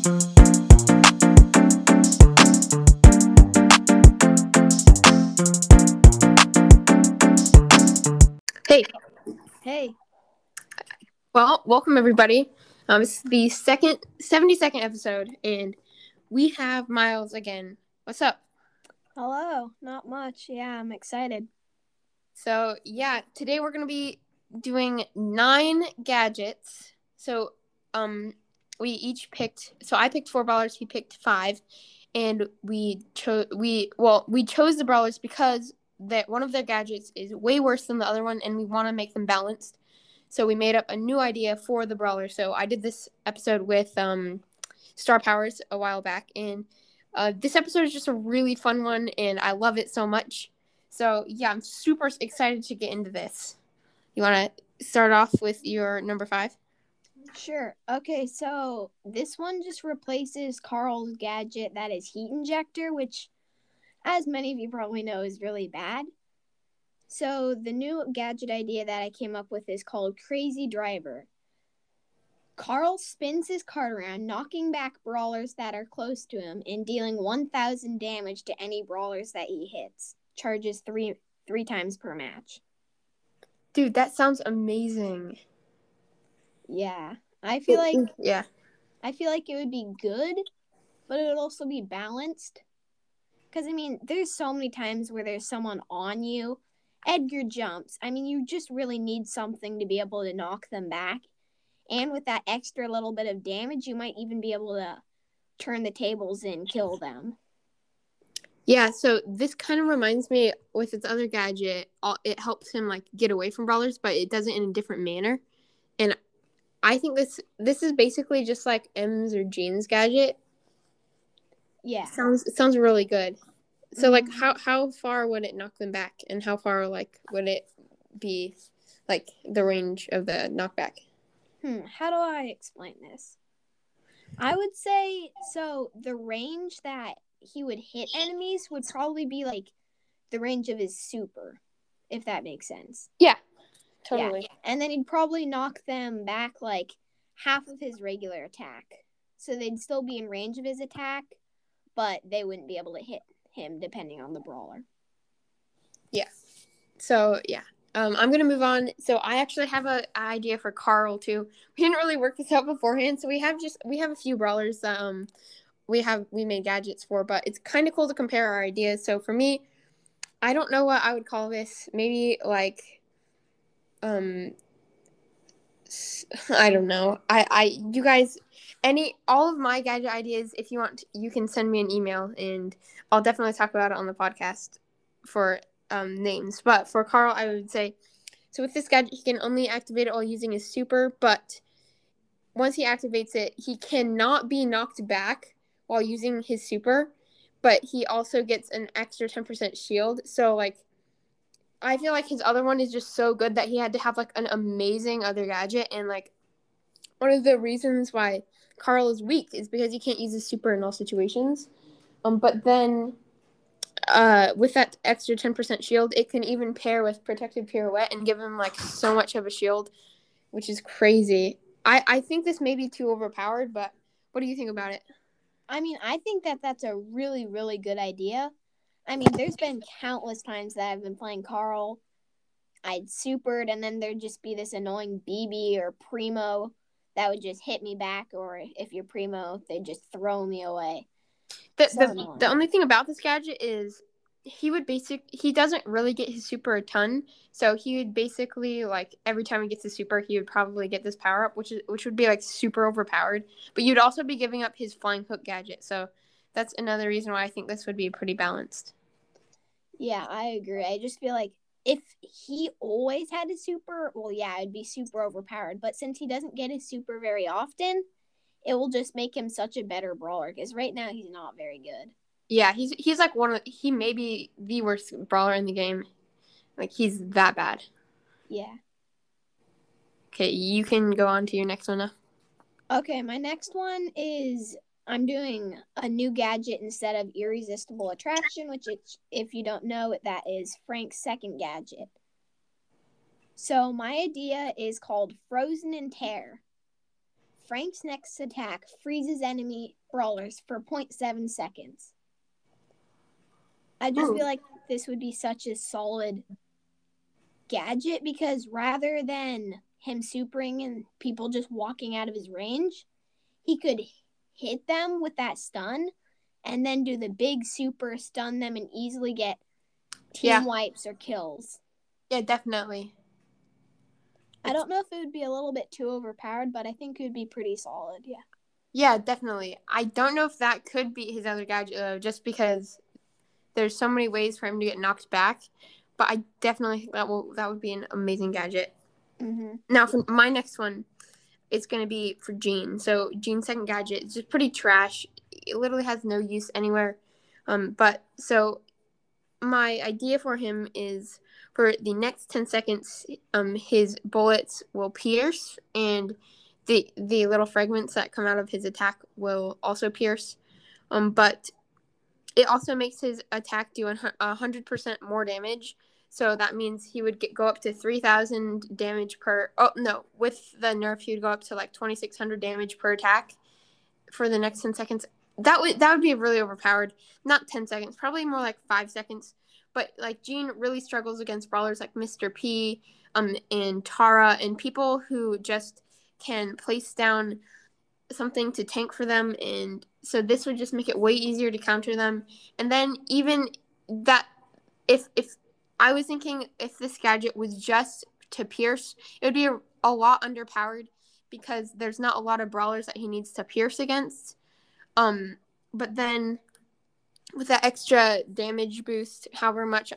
Hey, Hey, well, welcome everybody. Um, is the second, 72nd episode, and we have Miles again. What's up? hello. Not much. Yeah, I'm excited. So, yeah, today we're going to be doing nine gadgets. So, um, we each picked, so I picked four brawlers, he picked five, and we chose, we, well, we chose the brawlers because that one of their gadgets is way worse than the other one, and we want to make them balanced. So we made up a new idea for the brawler. So I did this episode with um, Star Powers a while back, and uh, this episode is just a really fun one, and I love it so much. So yeah, I'm super excited to get into this. You want to start off with your number five? Sure. Okay, so this one just replaces Carl's gadget that is heat ejector, which, as many of you probably know, is really bad. So the new gadget idea that I came up with is called Crazy Driver. Carl spins his cart around, knocking back brawlers that are close to him and dealing 1,000 damage to any brawlers that he hits. Charges three three times per match. Dude, that sounds amazing. Yeah, I feel like yeah, I feel like it would be good, but it would also be balanced. Because, I mean, there's so many times where there's someone on you. Edgar jumps. I mean, you just really need something to be able to knock them back. And with that extra little bit of damage, you might even be able to turn the tables and kill them. yeah. So this kind of reminds me with its other gadget. It helps him like get away from brawlers, but it does it in a different manner. And I think this this is basically just like Emz or Gene's gadget. Yeah. Sounds it sounds really good. So like Mhm. how how far would it knock them back and how far like would it be like the range of the knockback? Hmm, how do I explain this? I would say so the range that he would hit enemies would probably be like the range of his super, if that makes sense. Totally. Yeah. And then he'd probably knock them back like half of his regular attack. So they'd still be in range of his attack, but they wouldn't be able to hit him depending on the brawler. Yeah. So yeah. Um, I'm gonna move on. So I actually have a idea for Carl too. We didn't really work this out beforehand, so we have just we have a few brawlers that um we have we made gadgets for, but it's kind of cool to compare our ideas. So for me, I don't know what I would call this. Maybe like um I don't know. I I you guys any all of my gadget ideas if you want you can send me an email and I'll definitely talk about it on the podcast for um, names. But for Carl, I would say so with this gadget, he can only activate it while using his super, but once he activates it, he cannot be knocked back while using his super, but he also gets an extra 10% shield. So, like, I feel like his other one is just so good that he had to have, like, an amazing other gadget. And, like, one of the reasons why Carl is weak is because he can't use his super in all situations. Um, but then uh, with that extra 10% shield, it can even pair with protected pirouette and give him like so much of a shield, which is crazy. I, I think this may be too overpowered, but what do you think about it? I mean, I think that that's a really, really good idea. I mean, there's been countless times that I've been playing Carl. I'd supered, and then there'd just be this annoying Bibi or Primo that would just hit me back, or if you're Primo, they'd just throw me away. The, So the, the only thing about this gadget is he would basic he doesn't really get his super a ton. So he would basically like every time he gets a super he would probably get this power up which is which would be like super overpowered. But you'd also be giving up his flying hook gadget. So that's another reason why i think this would be pretty balanced Yeah, I agree. I just feel like if he always had a super, well, yeah, it'd be super overpowered. But since he doesn't get his super very often, it will just make him such a better brawler. Because right now he's not very good. yeah he's he's like one of he may be the worst brawler in the game like he's that bad Yeah. okay you can go on to your next one now Okay, my next one is I'm doing a new gadget instead of irresistible attraction, which is, if you don't know, that is Frank's second gadget. So my idea is called Frozen in Tear. Frank's next attack freezes enemy brawlers for 0.7 seconds. I just Ooh. feel oh. like this would be such a solid gadget because rather than him supering and people just walking out of his range, he could hit them with that stun and then do the big super stun them and easily get team Yeah. wipes or kills. Yeah, definitely. I don't know if it would be a little bit too overpowered, but I think it would be pretty solid. Yeah. Yeah, definitely. I don't know if that could be his other gadget though, just because there's so many ways for him to get knocked back. But I definitely think that will that would be an amazing gadget. Mm-hmm. Now for my next one, it's gonna be for Gene. So Gene's second gadget is just pretty trash. It literally has no use anywhere. Um, but so my idea for him is for the next ten seconds, um, his bullets will pierce and the the little fragments that come out of his attack will also pierce. Um, but it also makes his attack do a hundred percent more damage. So that means he would get go up to three thousand damage per. Oh no, with the nerf, he would go up to like twenty six hundred damage per attack for the next ten seconds. That would that would be really overpowered. Not ten seconds, probably more like five seconds. But like Gene really struggles against brawlers like Mr. P, um, and Tara, and people who just can place down something to tank for them, and so this would just make it way easier to counter them. And then even that, if if I was thinking if this gadget was just to pierce, it would be a, a lot underpowered because there's not a lot of brawlers that he needs to pierce against. Um, but then with that extra damage boost, however much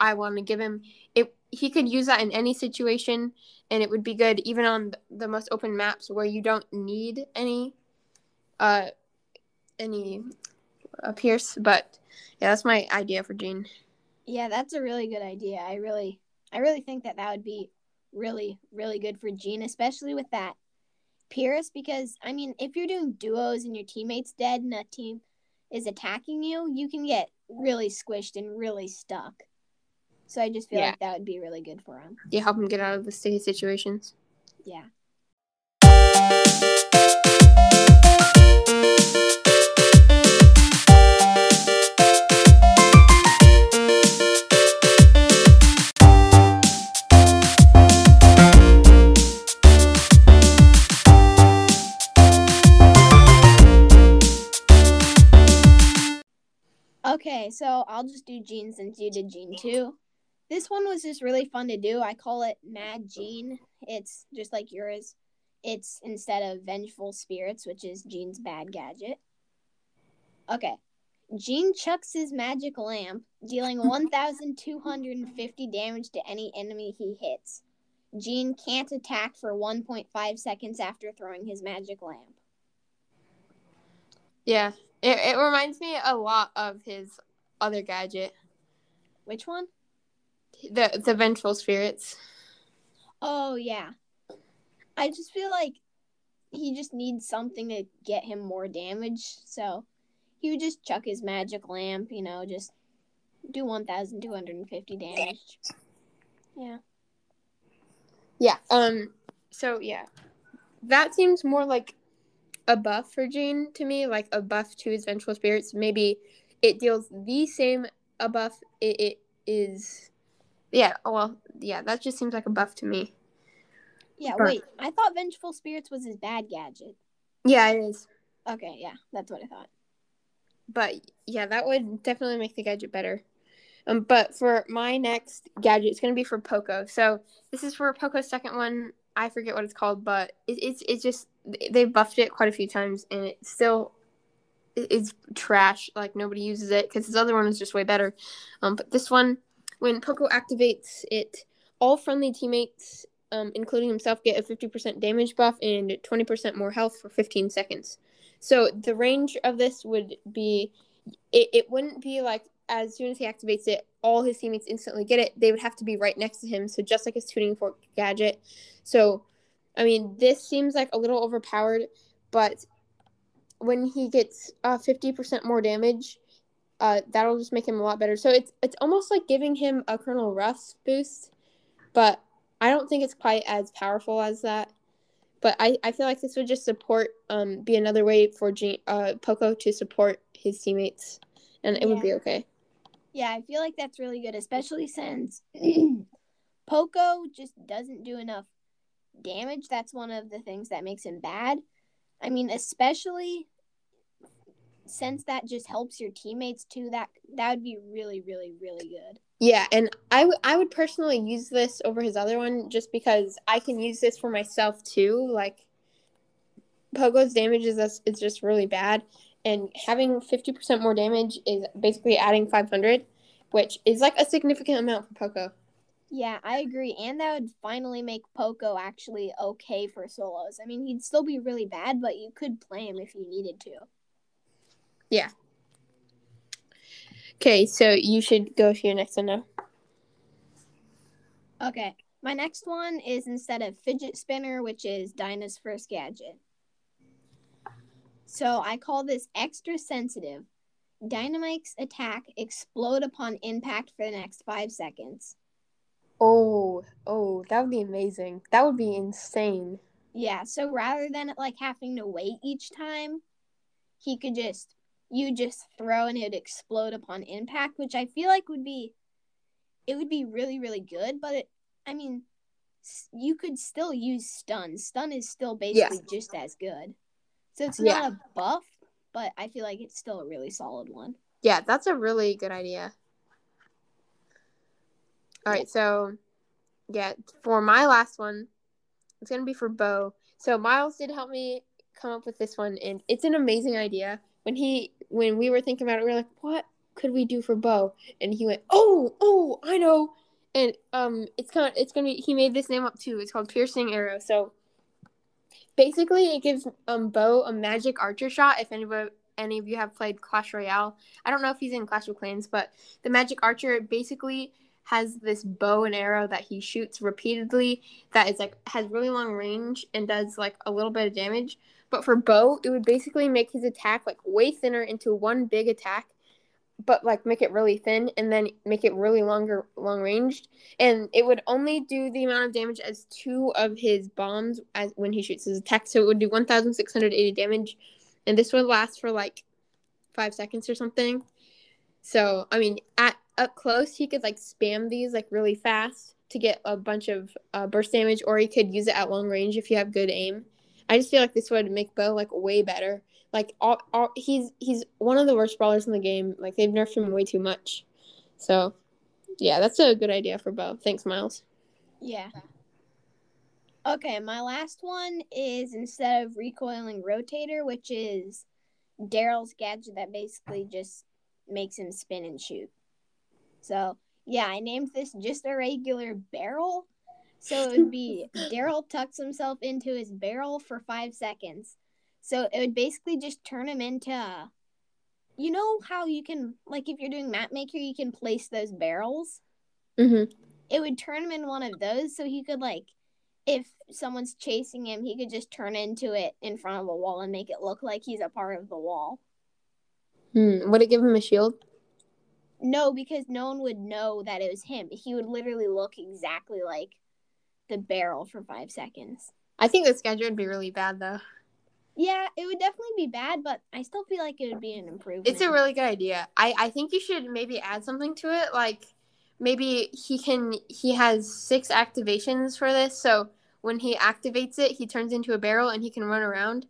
I want to give him, it he could use that in any situation, and it would be good even on the most open maps where you don't need any, uh, any uh, pierce. But yeah, that's my idea for Gene. Yeah, that's a really good idea. I really, I really think that that would be really, really good for Gene, especially with that Pierce. Because I mean, if you're doing duos and your teammate's dead and a team is attacking you, you can get really squished and really stuck. So I just feel Yeah. like that would be really good for him. Yeah, help him get out of the sticky situations. Yeah. Okay, so I'll just do Gene since you did Gene too. This one was just really fun to do. I call it Mad Gene. It's just like yours. It's instead of Vengeful Spirits, which is Gene's bad gadget. Okay. Gene chucks his magic lamp, dealing 1,250 damage to any enemy he hits. Gene can't attack for 1.5 seconds after throwing his magic lamp. Yeah, it, it reminds me a lot of his other gadget, Which one? the the vengeful spirits. Oh yeah. I just feel like he just needs something to get him more damage, so he would just chuck his magic lamp, you know, just do 1250 damage. Yeah. Yeah. Um. So yeah, that seems more like a buff for Gene to me, like a buff to his vengeful spirits. Maybe it deals the same a buff. It, it is. Yeah. Well. Yeah. That just seems like a buff to me. Yeah, But- wait. I thought Vengeful Spirits was his bad gadget. Yeah, it is. Okay, yeah, that's what I thought. But yeah, that would definitely make the gadget better. Um, but for my next gadget, it's gonna be for Poco. So this is for Poco's second one. I forget what it's called, but it, it's it's just they buffed it quite a few times, and it still is trash. Like nobody uses it because his other one is just way better. Um, but this one, when Poco activates it, all friendly teammates, um, including himself, get a fifty percent damage buff and twenty percent more health for fifteen seconds. So the range of this would be, it, it wouldn't be like as soon as he activates it, all his teammates instantly get it. They would have to be right next to him. So just like his tuning fork gadget. So, I mean, this seems like a little overpowered, but when he gets uh, 50% more damage, uh, that'll just make him a lot better. So it's it's almost like giving him a Colonel Ruffs boost, but I don't think it's quite as powerful as that. But I, I feel like this would just support um be another way for G- uh Poco to support his teammates, and it would be okay. Yeah, I feel like that's really good, especially since Poco just doesn't do enough damage. That's one of the things that makes him bad. I mean, especially since that just helps your teammates too. That that would be really, really, really good. Yeah, and I would I would personally use this over his other one just because I can use this for myself too. Like Poco's damage is is just really bad, and having fifty percent more damage is basically adding five hundred, which is like a significant amount for Poco. Yeah, I agree, and that would finally make Poco actually okay for solos. I mean, he'd still be really bad, but you could play him if you needed to. Yeah. Okay, so you should go to your next one now. Okay. My next one is instead of fidget spinner, which is Dinah's first gadget. So I call this extra sensitive. Dynamike's attack explode upon impact for the next five seconds. Oh, oh, that would be amazing. That would be insane. Yeah, so rather than like having to wait each time, he could just you just throw and it would explode upon impact, which I feel like would be it would be really really good, but it I mean you could still use stun. Stun is still basically just as good. So it's not Yeah. a buff, but I feel like it's still a really solid one. Yeah, that's a really good idea. All right, so yeah, for my last one, it's gonna be for Bo. So Miles did help me come up with this one, and it's an amazing idea. When he, when we were thinking about it, we were like, "What could we do for Bo?" And he went, "Oh, oh, I know." And um, it's kind of, it's gonna be. He made this name up too. It's called Piercing Arrow. So basically, it gives um Bo a magic archer shot. If anybody, any of you have played Clash Royale, I don't know if he's in Clash of Clans, but the magic archer basically has this bow and arrow that he shoots repeatedly that is like has really long range and does like a little bit of damage. But for Bo, it would basically make his attack like way thinner into one big attack, but like make it really thin and then make it really longer long ranged. And it would only do the amount of damage as two of his bombs as when he shoots his attack. So it would do one thousand six hundred eighty damage. And this would last for like five seconds or something. So I mean, at up close, he could like spam these like really fast to get a bunch of uh, burst damage, or he could use it at long range if you have good aim. I just feel like this would make Bo like way better. Like all, all he's he's one of the worst brawlers in the game. Like they've nerfed him way too much. So yeah, that's a good idea for Bo. Thanks, Miles. Yeah. Okay, my last one is instead of recoiling rotator, which is Daryl's gadget that basically just makes him spin and shoot. So yeah, I named this just a regular barrel. So it would be Daryl tucks himself into his barrel for five seconds. So it would basically just turn him into you know how you can like if you're doing map maker you can place those barrels? Mm-hmm. it would turn him in one of those so he could like if someone's chasing him he could just turn into it in front of a wall and make it look like he's a part of the wall Hmm. Would it give him a shield? no because no one would know that it was him he would literally look exactly like the barrel for five seconds I think the schedule would be really bad though. yeah it would definitely be bad but i still feel like it would be an improvement It's a really good idea. I I think you should maybe add something to it. Like maybe he can he has six activations for this. So when he activates it, he turns into a barrel and he can run around.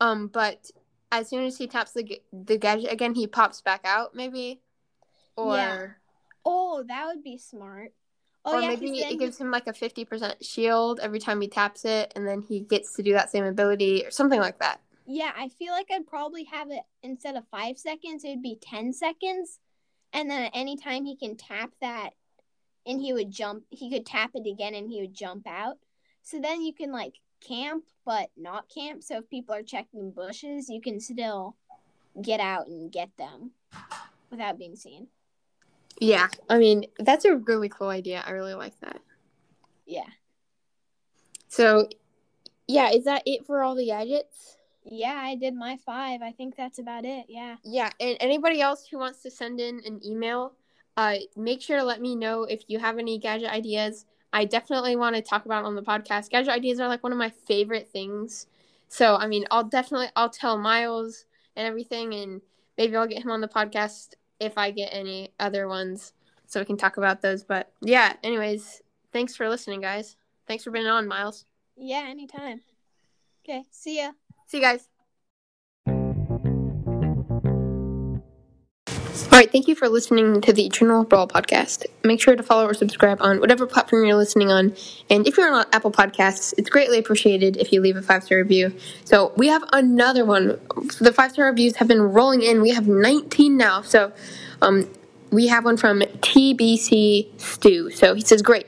Um, but as soon as he taps the the gadget again, he pops back out. Maybe, or Yeah. oh that would be smart oh or yeah maybe it gives him like a fifty percent shield every time he taps it, and then he gets to do that same ability or something like that. Yeah, I feel like I'd probably have it instead of five seconds, it would be 10 seconds. And then at any time he can tap that and he would jump, he could tap it again and he would jump out. So then you can like camp, but not camp. So if people are checking bushes, you can still get out and get them without being seen. Yeah, I mean that's a really cool idea. I really like that. Yeah. So, yeah, is that it for all the gadgets? Yeah, I did my five. I think that's about it. Yeah. Yeah, and anybody else who wants to send in an email, uh, make sure to let me know if you have any gadget ideas. I definitely want to talk about on the podcast. Gadget ideas are like one of my favorite things. So I mean, I'll definitely I'll tell Miles and everything, and maybe I'll get him on the podcast if I get any other ones, so we can talk about those. But yeah, anyways, thanks for listening, guys. Thanks for being on, Miles. Yeah, anytime. Okay, see ya. See you guys. All right, thank you for listening to the Eternal Brawl podcast. Make sure to follow or subscribe on whatever platform you're listening on. And if you're on Apple Podcasts, it's greatly appreciated if you leave a five star review. So we have another one. The five star reviews have been rolling in. We have 19 now. So um, we have one from TBC Stew. So he says, Great.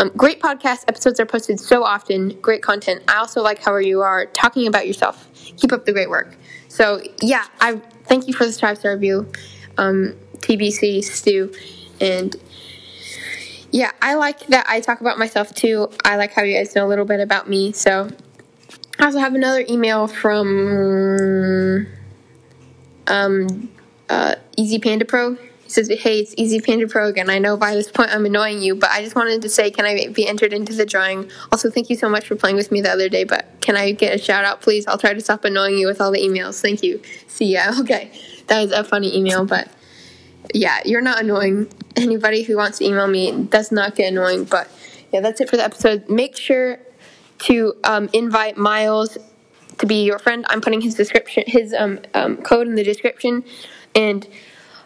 Um, great podcast. Episodes are posted so often. Great content. I also like how you are talking about yourself. Keep up the great work. So, yeah, I thank you for this five star review um, TBC Stew, and yeah, I like that I talk about myself too. I like how you guys know a little bit about me. So I also have another email from um, uh, Easy Panda Pro. He says, "Hey, it's Easy Panda Pro again. I know by this point I'm annoying you, but I just wanted to say, can I be entered into the drawing? Also, thank you so much for playing with me the other day. But can I get a shout out, please? I'll try to stop annoying you with all the emails. Thank you. See ya. Okay." that was a funny email, but yeah, you're not annoying. Anybody who wants to email me does not get annoying, but yeah, that's it for the episode. Make sure to um, invite Miles to be your friend. I'm putting his description, his um, um, code in the description, and